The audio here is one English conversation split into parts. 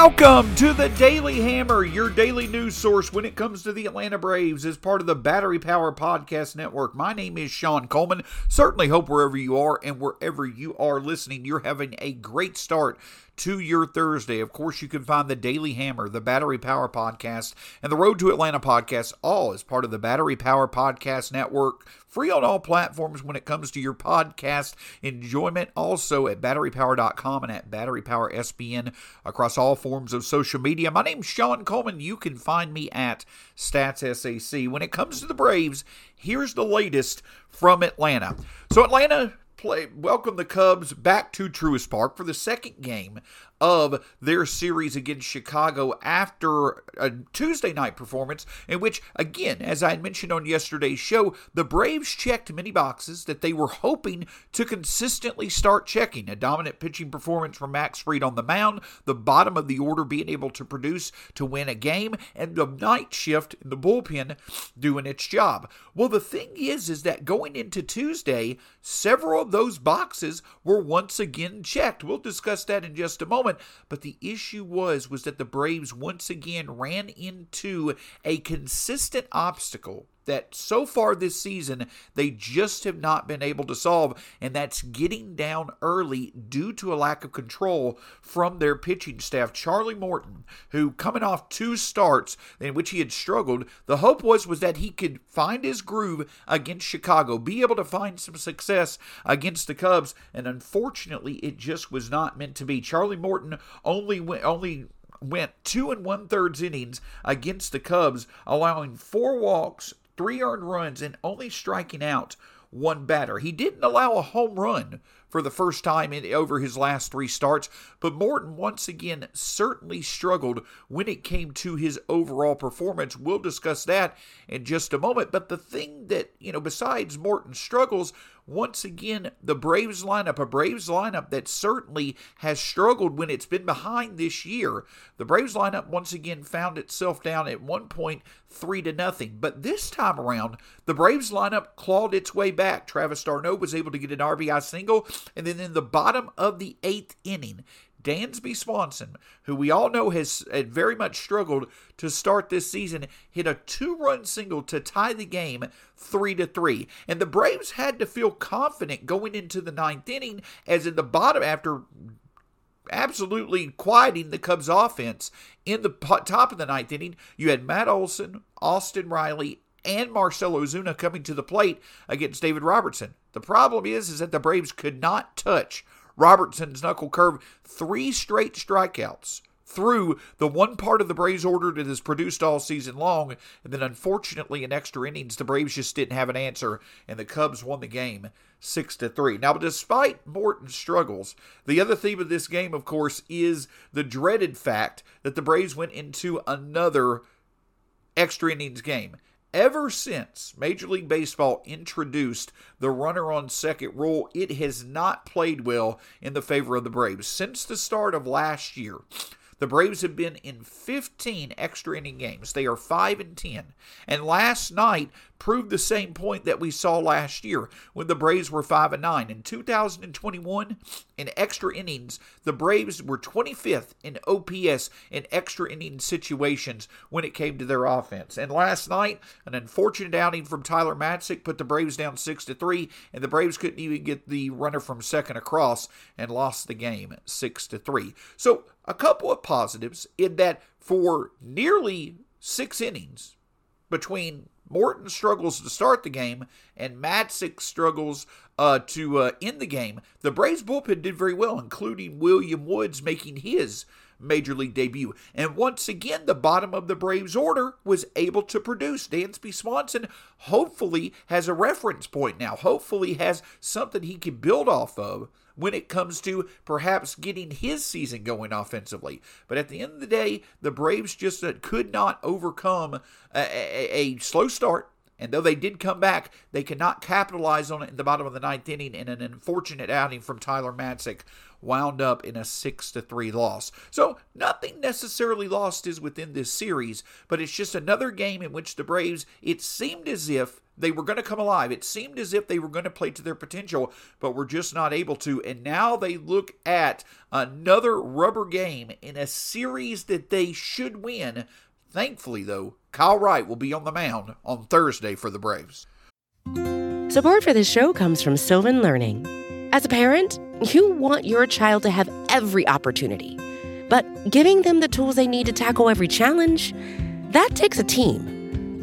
Welcome to the Daily Hammer, your daily news source when it comes to the Atlanta Braves as part of the Battery Power Podcast Network. My name is Sean Coleman. Certainly hope wherever you are and wherever you are listening, you're having a great start to your Thursday. Of course, you can find the Daily Hammer, the Battery Power Podcast, and the Road to Atlanta podcast all as part of the Battery Power Podcast Network. Free on all platforms when it comes to your podcast enjoyment. Also at batterypower.com and at batterypowersbn across all forms of social media. My name's Sean Coleman. You can find me at StatsSAC. When it comes to the Braves, here's the latest from Atlanta. So, Atlanta play welcome the Cubs back to Truist Park for the second game of their series against Chicago after a Tuesday night performance, in which, again, as I mentioned on yesterday's show, the Braves checked many boxes that they were hoping to consistently start checking. A dominant pitching performance from Max Fried on the mound, the bottom of the order being able to produce to win a game, and the night shift in the bullpen doing its job. Well, the thing is, is that going into Tuesday, several of those boxes were once again checked. We'll discuss that in just a moment moment. But the issue was was that the Braves once again ran into a consistent obstacle that so far this season they just have not been able to solve, and that's getting down early due to a lack of control from their pitching staff. Charlie Morton, who coming off two starts in which he had struggled, the hope was was that he could find his groove against Chicago, be able to find some success against the Cubs, and unfortunately it just was not meant to be. Charlie Morton only went only went two and one thirds innings against the Cubs, allowing four walks, three earned runs, and only striking out one batter. He didn't allow a home run for the first time in over his last three starts, but Morton once again certainly struggled when it came to his overall performance. We'll discuss that in just a moment. But the thing that, you know, besides Morton's struggles once again, the Braves lineup, a Braves lineup that certainly has struggled when it's been behind this year. The Braves lineup once again found itself down at one point, three to nothing. But this time around, the Braves lineup clawed its way back. Travis d'Arnaud was able to get an RBI single, and then in the bottom of the eighth inning, Dansby Swanson, who we all know has very much struggled to start this season, hit a two-run single to tie the game three to three. And the Braves had to feel confident going into the ninth inning, as in the bottom after absolutely quieting the Cubs offense in the top of the ninth inning. You had Matt Olson, Austin Riley, and Marcell Ozuna coming to the plate against David Robertson. The problem is, is that the Braves could not touch Robertson's knuckle curve, three straight strikeouts through the one part of the Braves order that has produced all season long. And then, unfortunately, in extra innings, the Braves just didn't have an answer, and the Cubs won the game six to three. Now, despite Morton's struggles, the other theme of this game, of course, is the dreaded fact that the Braves went into another extra innings game. Ever since Major League Baseball introduced the runner on second rule, it has not played well in the favor of the Braves. Since the start of last year, the Braves have been in 15 extra inning games. They are 5 and 10. And last night proved the same point that we saw last year when the Braves were 5 and 9. In 2021, in extra innings, the Braves were 25th in OPS in extra inning situations when it came to their offense. And last night, an unfortunate outing from Tyler Matzek put the Braves down 6 to 3, and the Braves couldn't even get the runner from second across and lost the game 6 to 3. So, a couple of positives in that for nearly six innings between Morton struggles to start the game, and Matzek struggles uh, to uh, end the game. The Braves bullpen did very well, including William Woods making his major league debut. And once again, the bottom of the Braves order was able to produce. Dansby Swanson hopefully has a reference point now, hopefully has something he can build off of when it comes to perhaps getting his season going offensively. But at the end of the day, the Braves just uh, could not overcome a, a, a slow start and though they did come back, they cannot capitalize on it in the bottom of the ninth inning, and an unfortunate outing from Tyler Matzek wound up in a 6 to 3 loss. So, nothing necessarily lost is within this series, but it's just another game in which the Braves, it seemed as if they were going to come alive. It seemed as if they were going to play to their potential, but were just not able to. And now they look at another rubber game in a series that they should win. Thankfully, though, Kyle Wright will be on the mound on Thursday for the Braves. Support for this show comes from Sylvan Learning. As a parent, you want your child to have every opportunity, but giving them the tools they need to tackle every challenge, that takes a team.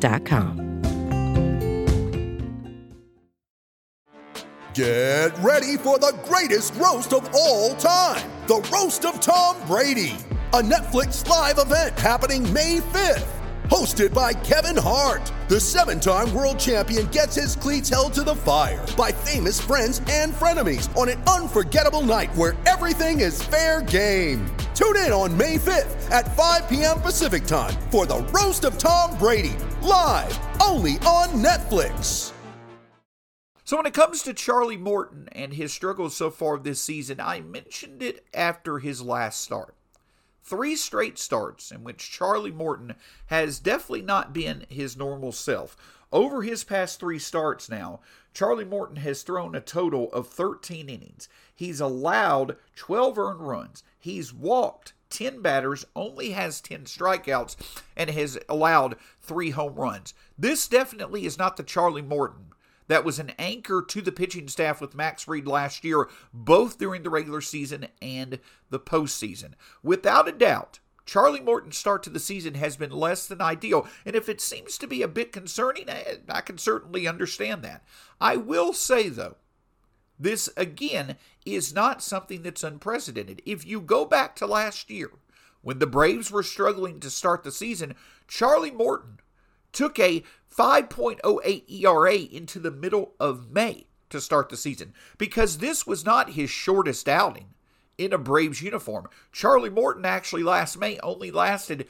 29.com. Get ready for the greatest roast of all time the Roast of Tom Brady, a Netflix live event happening May 5th hosted by Kevin Hart. The seven time world champion gets his cleats held to the fire by famous friends and frenemies on an unforgettable night where everything is fair game. Tune in on May 5th at 5 p.m. Pacific time for the Roast of Tom Brady, live only on Netflix. So, when it comes to Charlie Morton and his struggles so far this season, I mentioned it after his last start three straight starts in which Charlie Morton has definitely not been his normal self. Over his past three starts now, Charlie Morton has thrown a total of 13 innings. He's allowed 12 earned runs. He's walked 10 batters, only has 10 strikeouts, and has allowed three home runs. This definitely is not the Charlie Morton that was an anchor to the pitching staff with Max Fried last year, both during the regular season and the postseason. Without a doubt, Charlie Morton's start to the season has been less than ideal, and if it seems to be a bit concerning, eh, I can certainly understand that. I will say, though, this again is not something that's unprecedented. If you go back to last year, when the Braves were struggling to start the season, Charlie Morton took a 5.08 ERA into the middle of May to start the season because this was not his shortest outing in a Braves uniform. Charlie Morton actually last May only lasted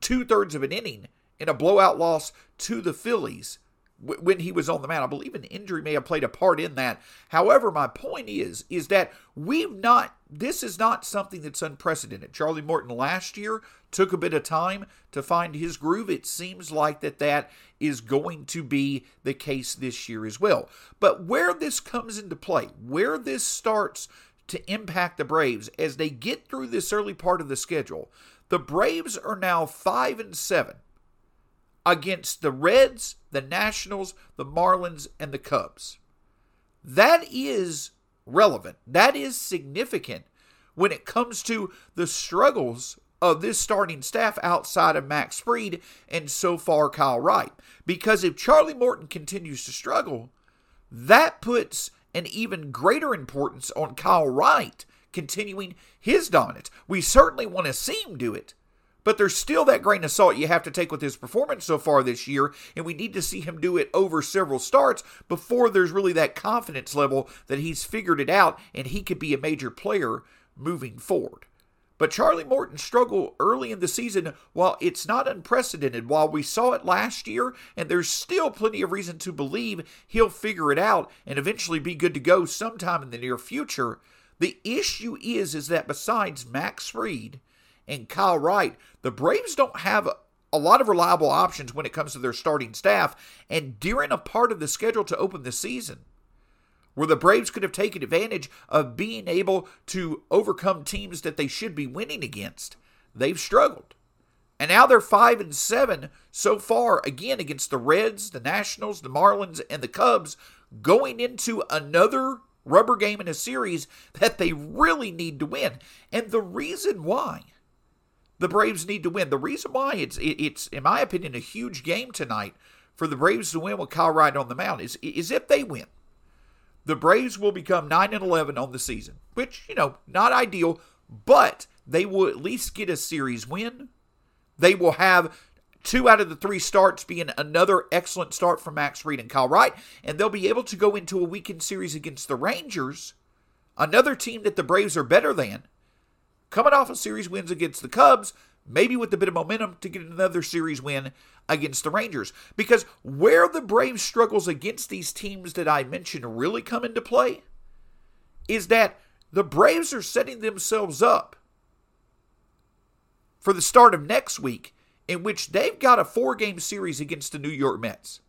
two thirds of an inning in a blowout loss to the Phillies when he was on the mound. I believe an injury may have played a part in that. However, my point is is that we've not this is not something that's unprecedented. Charlie Morton last year took a bit of time to find his groove. It seems like that that is going to be the case this year as well. But where this comes into play, where this starts to impact the Braves as they get through this early part of the schedule, the Braves are now 5 and 7 against the Reds, the Nationals, the Marlins, and the Cubs. That is relevant. That is significant when it comes to the struggles of this starting staff outside of Max Fried and so far Kyle Wright. Because if Charlie Morton continues to struggle, that puts an even greater importance on Kyle Wright continuing his dominance. We certainly want to see him do it, But there's still that grain of salt you have to take with his performance so far this year, and we need to see him do it over several starts before there's really that confidence level that he's figured it out and he could be a major player moving forward. But Charlie Morton struggled early in the season while it's not unprecedented. While we saw it last year, and there's still plenty of reason to believe he'll figure it out and eventually be good to go sometime in the near future. The issue is is that besides Max Fried and Kyle Wright, the Braves don't have a lot of reliable options when it comes to their starting staff, and during a part of the schedule to open the season where the Braves could have taken advantage of being able to overcome teams that they should be winning against. They've struggled. And now they're 5 and 7 so far again against the Reds, the Nationals, the Marlins and the Cubs going into another rubber game in a series that they really need to win. And the reason why the Braves need to win, the reason why it's it's in my opinion a huge game tonight for the Braves to win with Kyle Wright on the mound is is if they win the Braves will become 9 and 11 on the season, which, you know, not ideal, but they will at least get a series win. They will have two out of the three starts being another excellent start from Max Fried and Kyle Wright, and they'll be able to go into a weekend series against the Rangers, another team that the Braves are better than, coming off a series wins against the Cubs, maybe with a bit of momentum to get another series win against the Rangers. Because where the Braves struggles against these teams that I mentioned really come into play is that the Braves are setting themselves up for the start of next week, in which they've got a four game series against the New York Mets.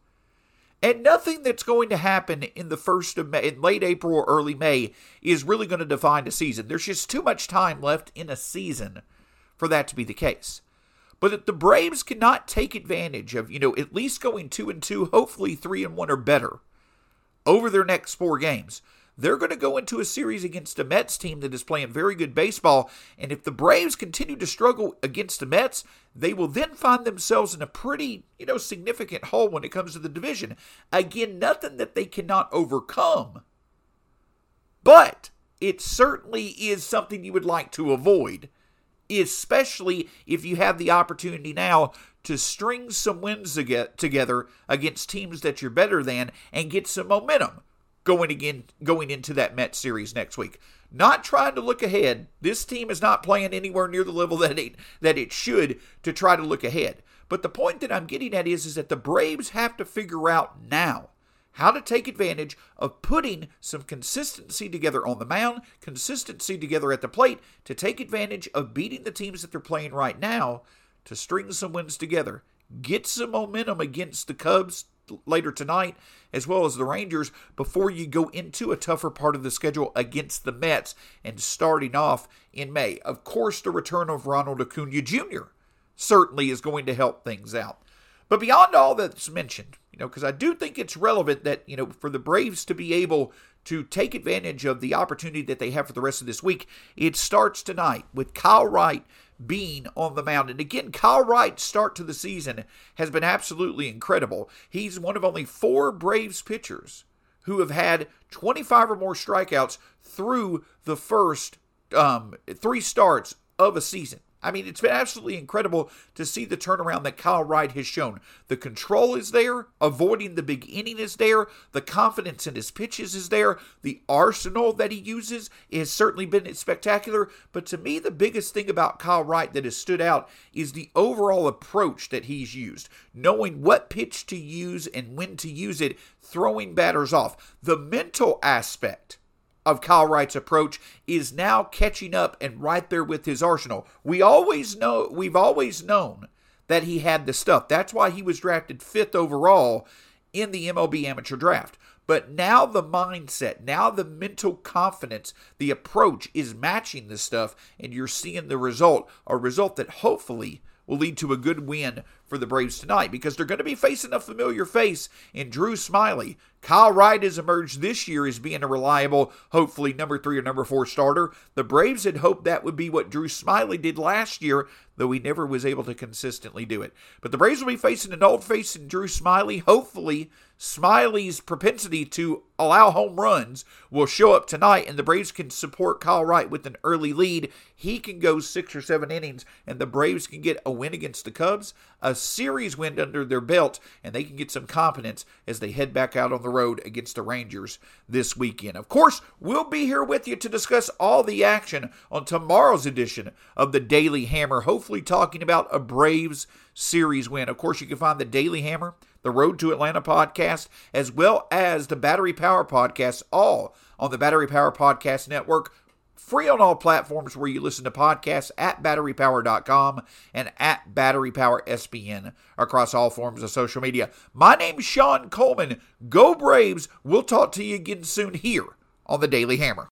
And nothing that's going to happen in the first of May, in late April or early May, is really going to define a season. There's just too much time left in a season for that to be the case. But the Braves cannot take advantage of, you know, at least going two and two, hopefully three and one or better over their next four games, they're going to go into a series against a Mets team that is playing very good baseball. And if the Braves continue to struggle against the Mets, they will then find themselves in a pretty, you know, significant hole when it comes to the division. Again, nothing that they cannot overcome. But it certainly is something you would like to avoid especially if you have the opportunity now to string some wins together against teams that you're better than and get some momentum going again going into that Met series next week. Not trying to look ahead. This team is not playing anywhere near the level that it that it should to try to look ahead. But the point that I'm getting at is, is that the Braves have to figure out now how to take advantage of putting some consistency together on the mound, consistency together at the plate to take advantage of beating the teams that they're playing right now to string some wins together. Get some momentum against the Cubs later tonight, as well as the Rangers, before you go into a tougher part of the schedule against the Mets and starting off in May. Of course, the return of Ronald Acuna Jr. certainly is going to help things out. But beyond all that's mentioned, you know, because I do think it's relevant that, you know, for the Braves to be able to take advantage of the opportunity that they have for the rest of this week, it starts tonight with Kyle Wright being on the mound. And again, Kyle Wright's start to the season has been absolutely incredible. He's one of only four Braves pitchers who have had 25 or more strikeouts through the first um, three starts of a season. I mean, it's been absolutely incredible to see the turnaround that Kyle Wright has shown. The control is there, avoiding the big inning is there, the confidence in his pitches is there, the arsenal that he uses has certainly been spectacular. But to me, the biggest thing about Kyle Wright that has stood out is the overall approach that he's used, knowing what pitch to use and when to use it, throwing batters off. The mental aspect of Kyle Wright's approach is now catching up and right there with his arsenal. We always know we've always known that he had the stuff. That's why he was drafted 5th overall in the MLB amateur draft. But now the mindset, now the mental confidence, the approach is matching this stuff and you're seeing the result, a result that hopefully will lead to a good win for the Braves tonight because they're going to be facing a familiar face in Drew Smyly. Kyle Wright has emerged this year as being a reliable, hopefully number three or number four starter. The Braves had hoped that would be what Drew Smyly did last year, though he never was able to consistently do it. But the Braves will be facing an old face in Drew Smyly. Hopefully, Smyly's propensity to allow home runs will show up tonight, and the Braves can support Kyle Wright with an early lead. He can go six or seven innings, and the Braves can get a win against the Cubs, a series win under their belt, and they can get some confidence as they head back out on the road against the Rangers this weekend. Of course, we'll be here with you to discuss all the action on tomorrow's edition of the Daily Hammer, hopefully talking about a Braves series win. Of course, you can find the Daily Hammer the Road to Atlanta podcast, as well as the Battery Power podcast, all on the Battery Power Podcast Network. Free on all platforms where you listen to podcasts at batterypower.com and at batterypowersbn across all forms of social media. My name's Sean Coleman. Go Braves. We'll talk to you again soon here on the Daily Hammer.